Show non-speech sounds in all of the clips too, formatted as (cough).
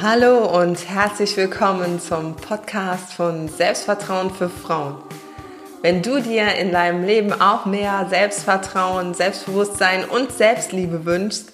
Hallo und herzlich willkommen zum Podcast von Selbstvertrauen für Frauen. Wenn du dir in deinem Leben auch mehr Selbstvertrauen, Selbstbewusstsein und Selbstliebe wünschst,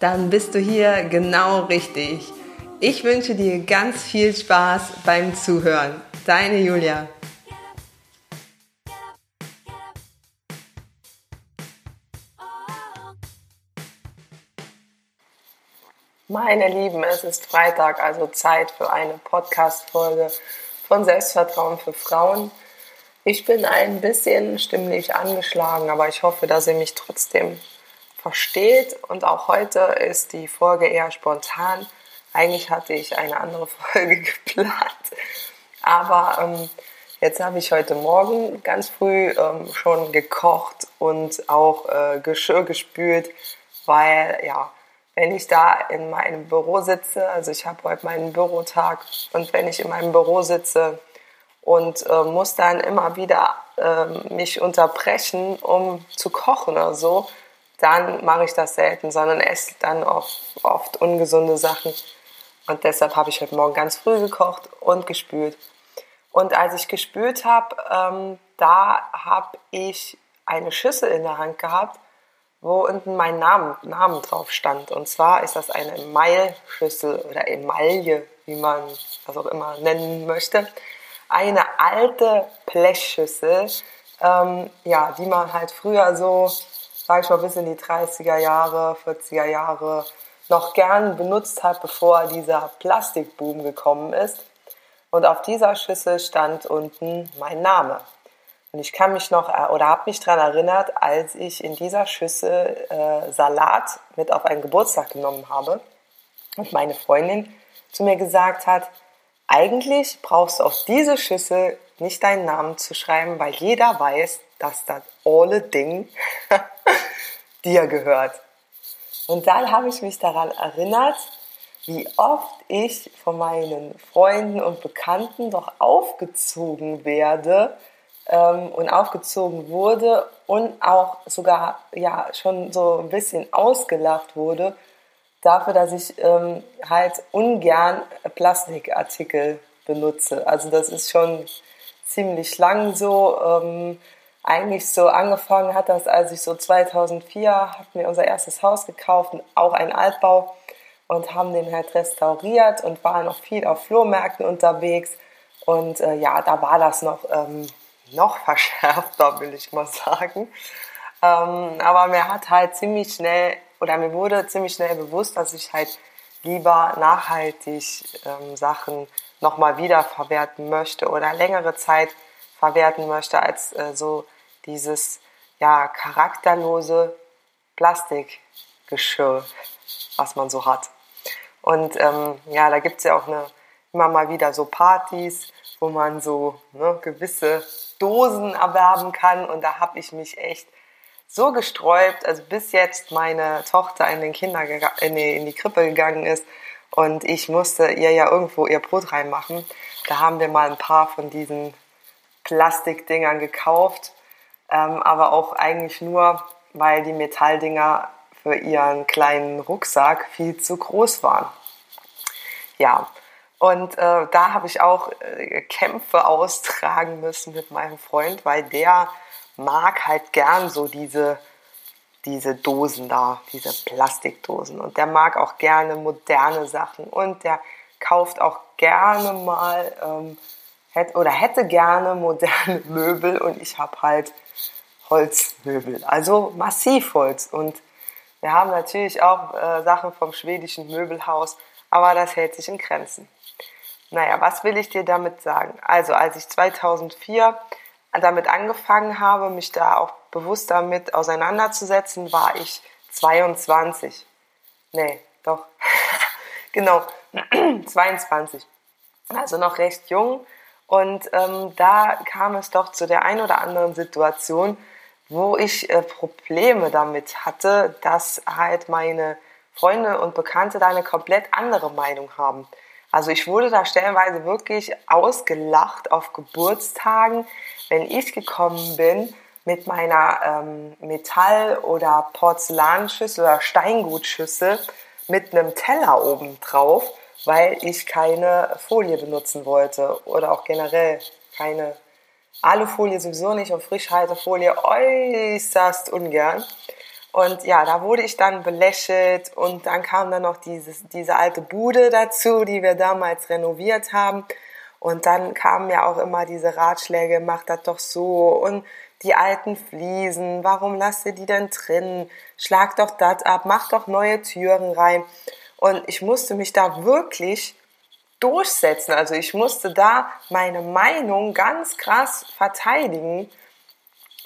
dann bist du hier genau richtig. Ich wünsche dir ganz viel Spaß beim Zuhören. Deine Julia. Meine Lieben, es ist Freitag, also Zeit für eine Podcast-Folge von Selbstvertrauen für Frauen. Ich bin ein bisschen stimmlich angeschlagen, aber ich hoffe, dass ihr mich trotzdem versteht. Und auch heute ist die Folge eher spontan. Eigentlich hatte ich eine andere (laughs) Folge geplant, aber ähm, jetzt habe ich heute Morgen ganz früh ähm, schon gekocht und auch äh, Geschirr gespült, weil ja wenn ich da in meinem Büro sitze, also ich habe heute meinen Bürotag und wenn ich in meinem Büro sitze und äh, muss dann immer wieder äh, mich unterbrechen, um zu kochen oder so, dann mache ich das selten, sondern esse dann oft, oft ungesunde Sachen. Und deshalb habe ich heute Morgen ganz früh gekocht und gespült. Und als ich gespült habe, ähm, da habe ich eine Schüssel in der Hand gehabt wo unten mein Name, Namen drauf stand. Und zwar ist das eine Emaille-Schüssel oder Emaille, wie man das auch immer nennen möchte. Eine alte Blechschüssel, ähm, ja, die man halt früher so, sag ich mal, bis in die 30er Jahre, 40er Jahre noch gern benutzt hat, bevor dieser Plastikboom gekommen ist. Und auf dieser Schüssel stand unten mein Name. Und ich kann mich noch äh, oder habe mich daran erinnert, als ich in dieser Schüssel äh, Salat mit auf einen Geburtstag genommen habe und meine Freundin zu mir gesagt hat, eigentlich brauchst du auf diese Schüssel nicht deinen Namen zu schreiben, weil jeder weiß, dass das alle Ding (laughs) dir gehört. Und dann habe ich mich daran erinnert, wie oft ich von meinen Freunden und Bekannten doch aufgezogen werde, ähm, und aufgezogen wurde und auch sogar ja schon so ein bisschen ausgelacht wurde dafür, dass ich ähm, halt ungern Plastikartikel benutze. Also das ist schon ziemlich lang so. Ähm, eigentlich so angefangen hat das, als ich so 2004 hatten wir unser erstes Haus gekauft, auch ein Altbau und haben den halt restauriert und waren noch viel auf Flohmärkten unterwegs. Und äh, ja, da war das noch ähm, noch (laughs) verschärfter, will ich mal sagen. Ähm, aber mir hat halt ziemlich schnell, oder mir wurde ziemlich schnell bewusst, dass ich halt lieber nachhaltig ähm, Sachen nochmal wiederverwerten möchte oder längere Zeit verwerten möchte, als äh, so dieses ja, charakterlose Plastikgeschirr, was man so hat. Und ähm, ja, da gibt es ja auch eine, immer mal wieder so Partys, wo man so ne, gewisse Dosen erwerben kann. Und da habe ich mich echt so gesträubt, also bis jetzt meine Tochter in den Kindergarten, in die, in die Krippe gegangen ist und ich musste ihr ja irgendwo ihr Brot reinmachen. Da haben wir mal ein paar von diesen Plastikdingern gekauft, ähm, aber auch eigentlich nur, weil die Metalldinger für ihren kleinen Rucksack viel zu groß waren. Ja, und äh, da habe ich auch äh, Kämpfe austragen müssen mit meinem Freund, weil der mag halt gern so diese, diese Dosen da, diese Plastikdosen. Und der mag auch gerne moderne Sachen. Und der kauft auch gerne mal ähm, hätte, oder hätte gerne moderne (laughs) Möbel. Und ich habe halt Holzmöbel, also Massivholz. Und wir haben natürlich auch äh, Sachen vom schwedischen Möbelhaus, aber das hält sich in Grenzen. Naja, was will ich dir damit sagen? Also, als ich 2004 damit angefangen habe, mich da auch bewusst damit auseinanderzusetzen, war ich 22. Nee, doch. (laughs) genau, (clears throat) 22. Also noch recht jung. Und ähm, da kam es doch zu der ein oder anderen Situation, wo ich äh, Probleme damit hatte, dass halt meine Freunde und Bekannte da eine komplett andere Meinung haben. Also ich wurde da stellenweise wirklich ausgelacht auf Geburtstagen, wenn ich gekommen bin mit meiner ähm, Metall- oder Porzellanschüssel oder Steingutschüssel mit einem Teller oben drauf, weil ich keine Folie benutzen wollte oder auch generell keine Alufolie sowieso nicht und Frischhaltefolie äußerst ungern. Und ja, da wurde ich dann belächelt und dann kam dann noch dieses, diese alte Bude dazu, die wir damals renoviert haben. Und dann kamen ja auch immer diese Ratschläge, mach das doch so und die alten Fliesen, warum lasst ihr die denn drin? Schlag doch das ab, mach doch neue Türen rein. Und ich musste mich da wirklich durchsetzen. Also ich musste da meine Meinung ganz krass verteidigen.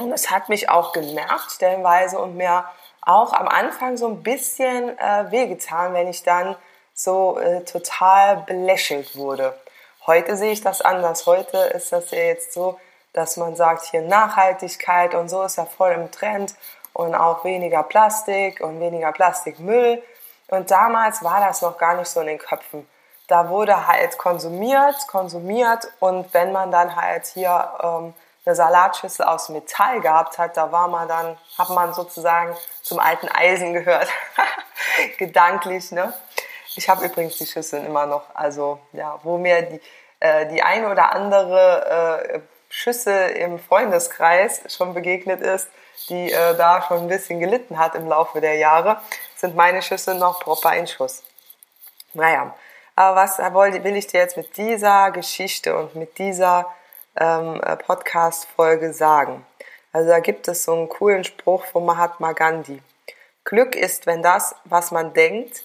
Und es hat mich auch genervt stellenweise und mir auch am Anfang so ein bisschen äh, wehgetan, wenn ich dann so äh, total belächelt wurde. Heute sehe ich das anders. Heute ist das ja jetzt so, dass man sagt, hier Nachhaltigkeit und so ist ja voll im Trend und auch weniger Plastik und weniger Plastikmüll. Und damals war das noch gar nicht so in den Köpfen. Da wurde halt konsumiert, konsumiert und wenn man dann halt hier ähm, eine Salatschüssel aus Metall gehabt hat, da war man dann, hat man sozusagen zum alten Eisen gehört. (laughs) Gedanklich, ne? Ich habe übrigens die Schüsseln immer noch. Also, ja, wo mir die, äh, die eine oder andere äh, Schüssel im Freundeskreis schon begegnet ist, die äh, da schon ein bisschen gelitten hat im Laufe der Jahre, sind meine Schüssel noch proper in Schuss. Naja, aber was will ich dir jetzt mit dieser Geschichte und mit dieser ähm, äh, Podcast-Folge sagen. Also da gibt es so einen coolen Spruch von Mahatma Gandhi. Glück ist, wenn das, was man denkt,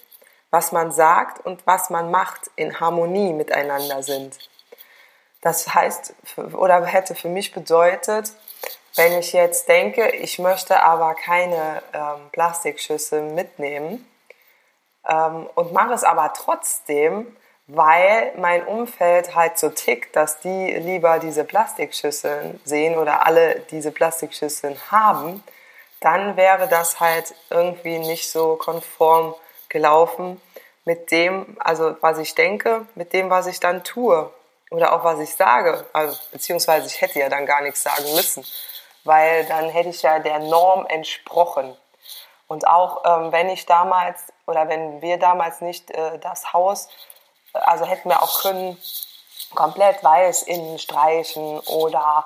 was man sagt und was man macht, in Harmonie miteinander sind. Das heißt, oder hätte für mich bedeutet, wenn ich jetzt denke, ich möchte aber keine ähm, Plastikschüssel mitnehmen ähm, und mache es aber trotzdem, weil mein Umfeld halt so tickt, dass die lieber diese Plastikschüsseln sehen oder alle diese Plastikschüsseln haben, dann wäre das halt irgendwie nicht so konform gelaufen mit dem, also was ich denke, mit dem, was ich dann tue oder auch was ich sage. Also, beziehungsweise ich hätte ja dann gar nichts sagen müssen, weil dann hätte ich ja der Norm entsprochen. Und auch ähm, wenn ich damals oder wenn wir damals nicht äh, das Haus also hätten wir auch können komplett weiß innen streichen oder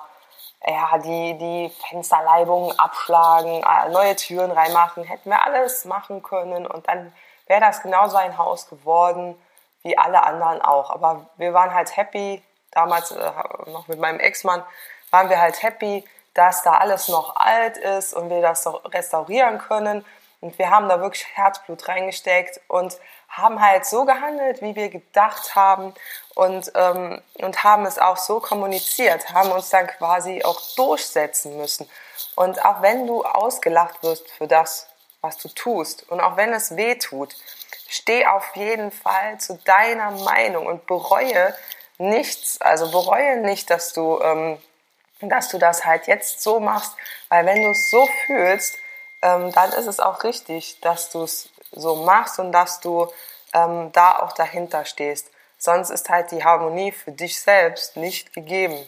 ja, die, die Fensterleibungen abschlagen, äh, neue Türen reinmachen, hätten wir alles machen können und dann wäre das genauso ein Haus geworden wie alle anderen auch. Aber wir waren halt happy, damals äh, noch mit meinem Ex-Mann, waren wir halt happy, dass da alles noch alt ist und wir das restaurieren können. Und wir haben da wirklich Herzblut reingesteckt und haben halt so gehandelt, wie wir gedacht haben und, ähm, und haben es auch so kommuniziert, haben uns dann quasi auch durchsetzen müssen. Und auch wenn du ausgelacht wirst für das, was du tust und auch wenn es weh tut, steh auf jeden Fall zu deiner Meinung und bereue nichts, also bereue nicht, dass du, ähm, dass du das halt jetzt so machst, weil wenn du es so fühlst, ähm, dann ist es auch richtig, dass du es so machst und dass du ähm, da auch dahinter stehst. Sonst ist halt die Harmonie für dich selbst nicht gegeben.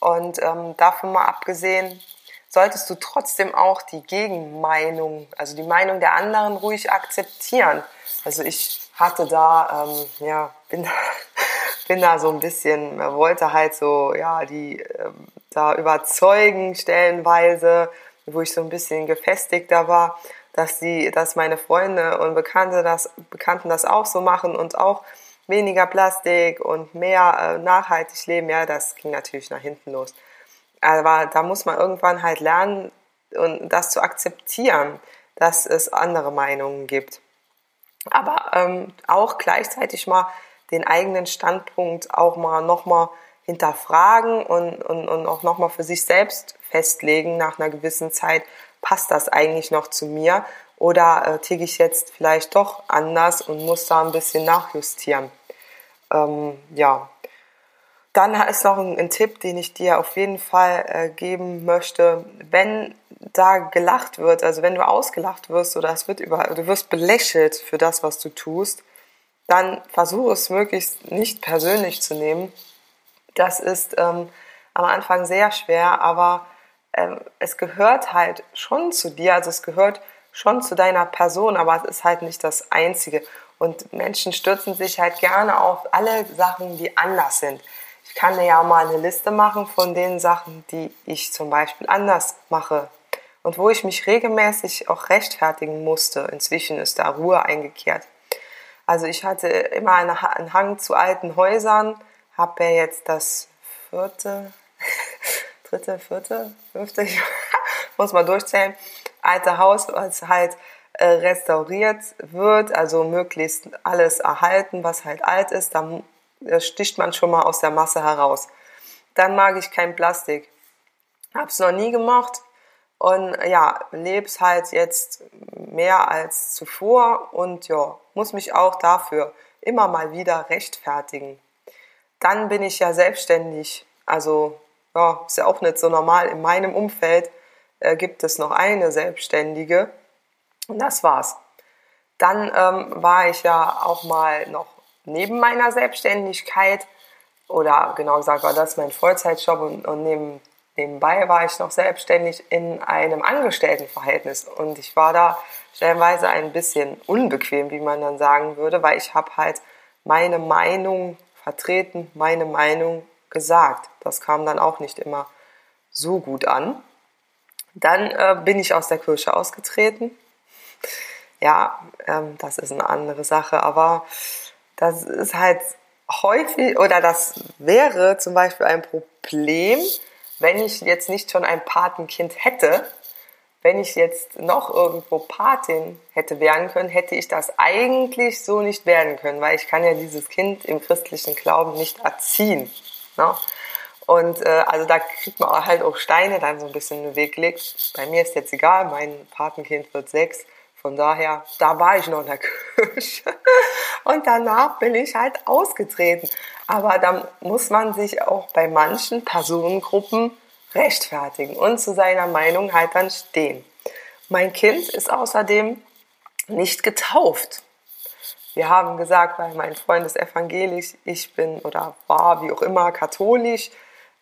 Und ähm, davon mal abgesehen, solltest du trotzdem auch die Gegenmeinung, also die Meinung der anderen ruhig akzeptieren. Also ich hatte da, ähm, ja, bin, (laughs) bin da so ein bisschen, wollte halt so, ja, die ähm, da überzeugen stellenweise, wo ich so ein bisschen gefestigter war dass die, dass meine Freunde und Bekannte das, Bekannten das auch so machen und auch weniger Plastik und mehr äh, nachhaltig leben, ja, das ging natürlich nach hinten los. Aber da muss man irgendwann halt lernen und das zu akzeptieren, dass es andere Meinungen gibt. Aber ähm, auch gleichzeitig mal den eigenen Standpunkt auch mal nochmal hinterfragen und, und, und auch nochmal für sich selbst festlegen nach einer gewissen Zeit, passt das eigentlich noch zu mir oder äh, ticke ich jetzt vielleicht doch anders und muss da ein bisschen nachjustieren. Ähm, ja. Dann ist noch ein, ein, Tipp, den ich dir auf jeden Fall äh, geben möchte. Wenn da gelacht wird, also wenn du ausgelacht wirst oder es wird über, du wirst belächelt für das, was du tust, dann versuche es möglichst nicht persönlich zu nehmen. Das ist ähm, am Anfang sehr schwer, aber ähm, es gehört halt schon zu dir, also es gehört schon zu deiner Person, aber es ist halt nicht das Einzige. Und Menschen stürzen sich halt gerne auf alle Sachen, die anders sind. Ich kann dir ja mal eine Liste machen von den Sachen, die ich zum Beispiel anders mache und wo ich mich regelmäßig auch rechtfertigen musste. Inzwischen ist da Ruhe eingekehrt. Also ich hatte immer einen Hang zu alten Häusern, habe ja jetzt das vierte, (laughs) dritte, vierte, fünfte, (laughs) muss man durchzählen, alte Haus, was halt äh, restauriert wird, also möglichst alles erhalten, was halt alt ist, dann sticht man schon mal aus der Masse heraus. Dann mag ich kein Plastik. Hab's noch nie gemacht und ja, leb's halt jetzt mehr als zuvor und ja, muss mich auch dafür immer mal wieder rechtfertigen. Dann bin ich ja selbstständig, also ja, ist ja auch nicht so normal. In meinem Umfeld äh, gibt es noch eine Selbstständige. Und das war's. Dann ähm, war ich ja auch mal noch neben meiner Selbstständigkeit. Oder genau gesagt war das mein Vollzeitjob. Und, und neben, nebenbei war ich noch selbstständig in einem Angestelltenverhältnis. Und ich war da stellenweise ein bisschen unbequem, wie man dann sagen würde, weil ich habe halt meine Meinung vertreten, meine Meinung gesagt. Das kam dann auch nicht immer so gut an. Dann äh, bin ich aus der Kirche ausgetreten. Ja, ähm, das ist eine andere Sache, aber das ist halt häufig oder das wäre zum Beispiel ein Problem, wenn ich jetzt nicht schon ein Patenkind hätte. Wenn ich jetzt noch irgendwo Patin hätte werden können, hätte ich das eigentlich so nicht werden können, weil ich kann ja dieses Kind im christlichen Glauben nicht erziehen. Ne? Und äh, also da kriegt man halt auch Steine dann so ein bisschen in den Weg gelegt. Bei mir ist jetzt egal, mein Patenkind wird sechs. Von daher, da war ich noch in der (laughs) Kirche. Und danach bin ich halt ausgetreten. Aber da muss man sich auch bei manchen Personengruppen rechtfertigen und zu seiner Meinung halt dann stehen. Mein Kind ist außerdem nicht getauft. Wir haben gesagt, weil mein Freund ist evangelisch, ich bin oder war, wie auch immer, katholisch.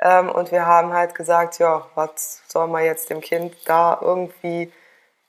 Ähm, und wir haben halt gesagt, ja, was soll man jetzt dem Kind da irgendwie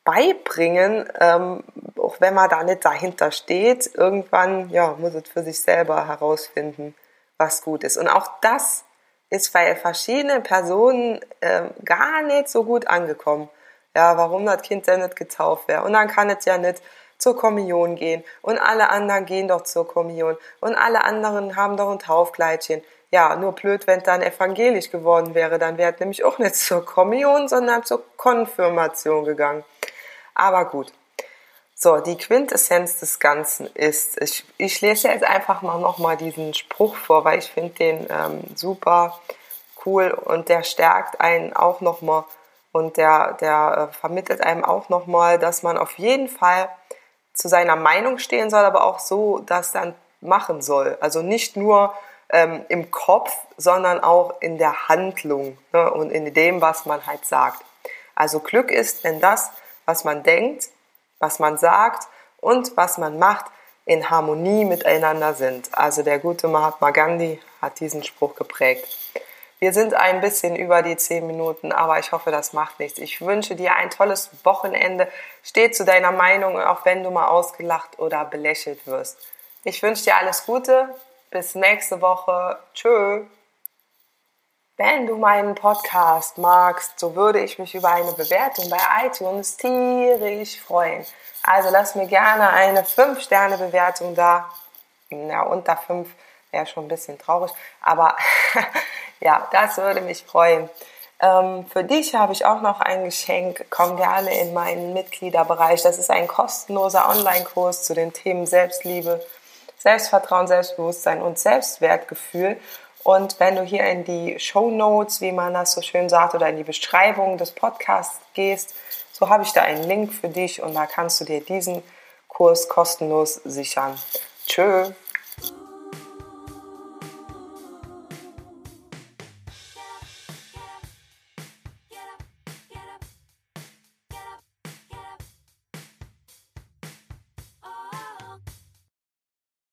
beibringen, ähm, auch wenn man da nicht dahinter steht. Irgendwann, ja, muss es für sich selber herausfinden, was gut ist. Und auch das ist bei verschiedenen Personen ähm, gar nicht so gut angekommen. Ja, warum das Kind denn nicht getauft wäre. Und dann kann es ja nicht zur Kommunion gehen. Und alle anderen gehen doch zur Kommunion. Und alle anderen haben doch ein Taufkleidchen. Ja, nur blöd, wenn dann evangelisch geworden wäre, dann wäre nämlich auch nicht zur Kommunion, sondern zur Konfirmation gegangen. Aber gut. So, die Quintessenz des Ganzen ist, ich, ich lese jetzt einfach mal nochmal diesen Spruch vor, weil ich finde den ähm, super cool und der stärkt einen auch nochmal und der, der äh, vermittelt einem auch nochmal, dass man auf jeden Fall zu seiner Meinung stehen soll, aber auch so das dann machen soll. Also nicht nur ähm, im Kopf, sondern auch in der Handlung ne, und in dem, was man halt sagt. Also Glück ist, wenn das, was man denkt, was man sagt und was man macht, in Harmonie miteinander sind. Also der gute Mahatma Gandhi hat diesen Spruch geprägt. Wir sind ein bisschen über die zehn Minuten, aber ich hoffe, das macht nichts. Ich wünsche dir ein tolles Wochenende. Steh zu deiner Meinung, auch wenn du mal ausgelacht oder belächelt wirst. Ich wünsche dir alles Gute. Bis nächste Woche. Tschö. Wenn du meinen Podcast magst, so würde ich mich über eine Bewertung bei iTunes tierisch freuen. Also lass mir gerne eine 5-Sterne-Bewertung da. Ja, unter 5 wäre schon ein bisschen traurig, aber (laughs) ja, das würde mich freuen. Ähm, für dich habe ich auch noch ein Geschenk. Komm gerne in meinen Mitgliederbereich. Das ist ein kostenloser Online-Kurs zu den Themen Selbstliebe, Selbstvertrauen, Selbstbewusstsein und Selbstwertgefühl. Und wenn du hier in die Show Notes, wie man das so schön sagt, oder in die Beschreibung des Podcasts gehst, so habe ich da einen Link für dich und da kannst du dir diesen Kurs kostenlos sichern. Tschö.